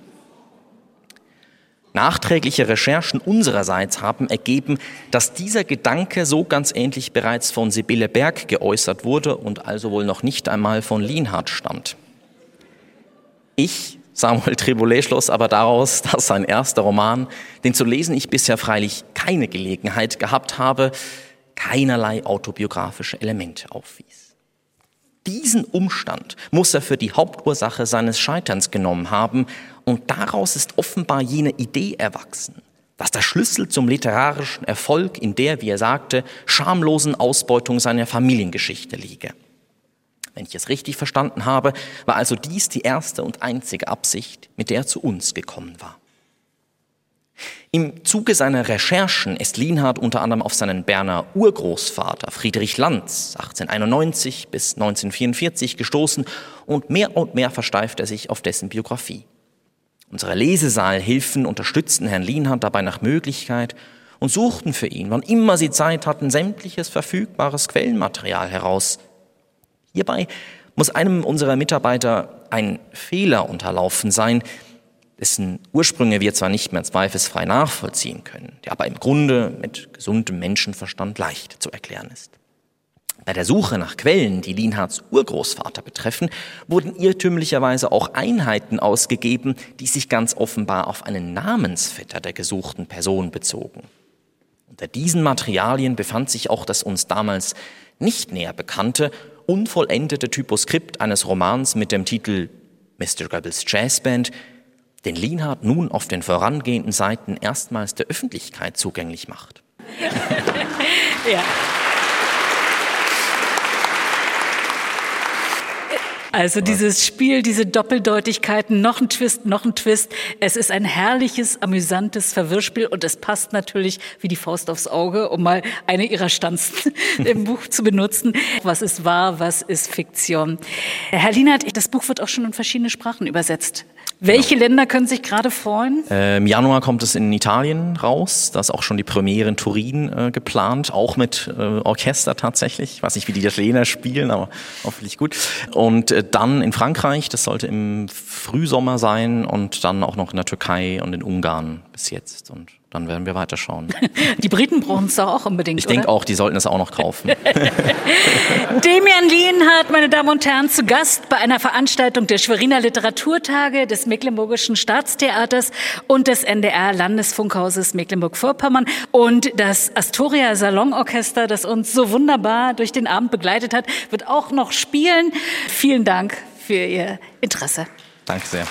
Nachträgliche Recherchen unsererseits haben ergeben, dass dieser Gedanke so ganz ähnlich bereits von Sibylle Berg geäußert wurde und also wohl noch nicht einmal von Lienhardt stammt. Ich Samuel Trebolet schloss aber daraus, dass sein erster Roman, den zu lesen ich bisher freilich keine Gelegenheit gehabt habe, keinerlei autobiografische Elemente aufwies. Diesen Umstand muss er für die Hauptursache seines Scheiterns genommen haben und daraus ist offenbar jene Idee erwachsen, dass der Schlüssel zum literarischen Erfolg in der, wie er sagte, schamlosen Ausbeutung seiner Familiengeschichte liege. Wenn ich es richtig verstanden habe, war also dies die erste und einzige Absicht, mit der er zu uns gekommen war. Im Zuge seiner Recherchen ist Lienhardt unter anderem auf seinen Berner Urgroßvater Friedrich Lanz 1891 bis 1944 gestoßen und mehr und mehr versteift er sich auf dessen Biografie. Unsere Lesesaalhilfen unterstützten Herrn Lienhardt dabei nach Möglichkeit und suchten für ihn, wann immer sie Zeit hatten, sämtliches verfügbares Quellenmaterial heraus, Hierbei muss einem unserer Mitarbeiter ein Fehler unterlaufen sein, dessen Ursprünge wir zwar nicht mehr zweifelsfrei nachvollziehen können, der aber im Grunde mit gesundem Menschenverstand leicht zu erklären ist. Bei der Suche nach Quellen, die Lienhards Urgroßvater betreffen, wurden irrtümlicherweise auch Einheiten ausgegeben, die sich ganz offenbar auf einen Namensvetter der gesuchten Person bezogen. Unter diesen Materialien befand sich auch das uns damals nicht näher bekannte, unvollendete Typoskript eines Romans mit dem Titel Mr. Goebbels Jazzband, den Lienhard nun auf den vorangehenden Seiten erstmals der Öffentlichkeit zugänglich macht. ja. Also dieses Spiel, diese Doppeldeutigkeiten, noch ein Twist, noch ein Twist. Es ist ein herrliches, amüsantes Verwirrspiel und es passt natürlich wie die Faust aufs Auge, um mal eine ihrer Stanzen im Buch zu benutzen. Was ist wahr, was ist Fiktion? Herr Lienert, das Buch wird auch schon in verschiedene Sprachen übersetzt. Welche genau. Länder können sich gerade freuen? Äh, Im Januar kommt es in Italien raus. Da ist auch schon die Premiere in Turin äh, geplant, auch mit äh, Orchester tatsächlich. Ich weiß nicht, wie die Italiener spielen, aber hoffentlich gut. Und äh, dann in Frankreich, das sollte im Frühsommer sein und dann auch noch in der Türkei und in Ungarn bis jetzt. Und dann werden wir weiterschauen. Die Briten brauchen es doch auch unbedingt. Ich denke auch, die sollten es auch noch kaufen. Demian Lienhardt, meine Damen und Herren, zu Gast bei einer Veranstaltung der Schweriner Literaturtage des Mecklenburgischen Staatstheaters und des NDR Landesfunkhauses Mecklenburg-Vorpommern und das Astoria Salonorchester, das uns so wunderbar durch den Abend begleitet hat, wird auch noch spielen. Vielen Dank für Ihr Interesse. Danke sehr.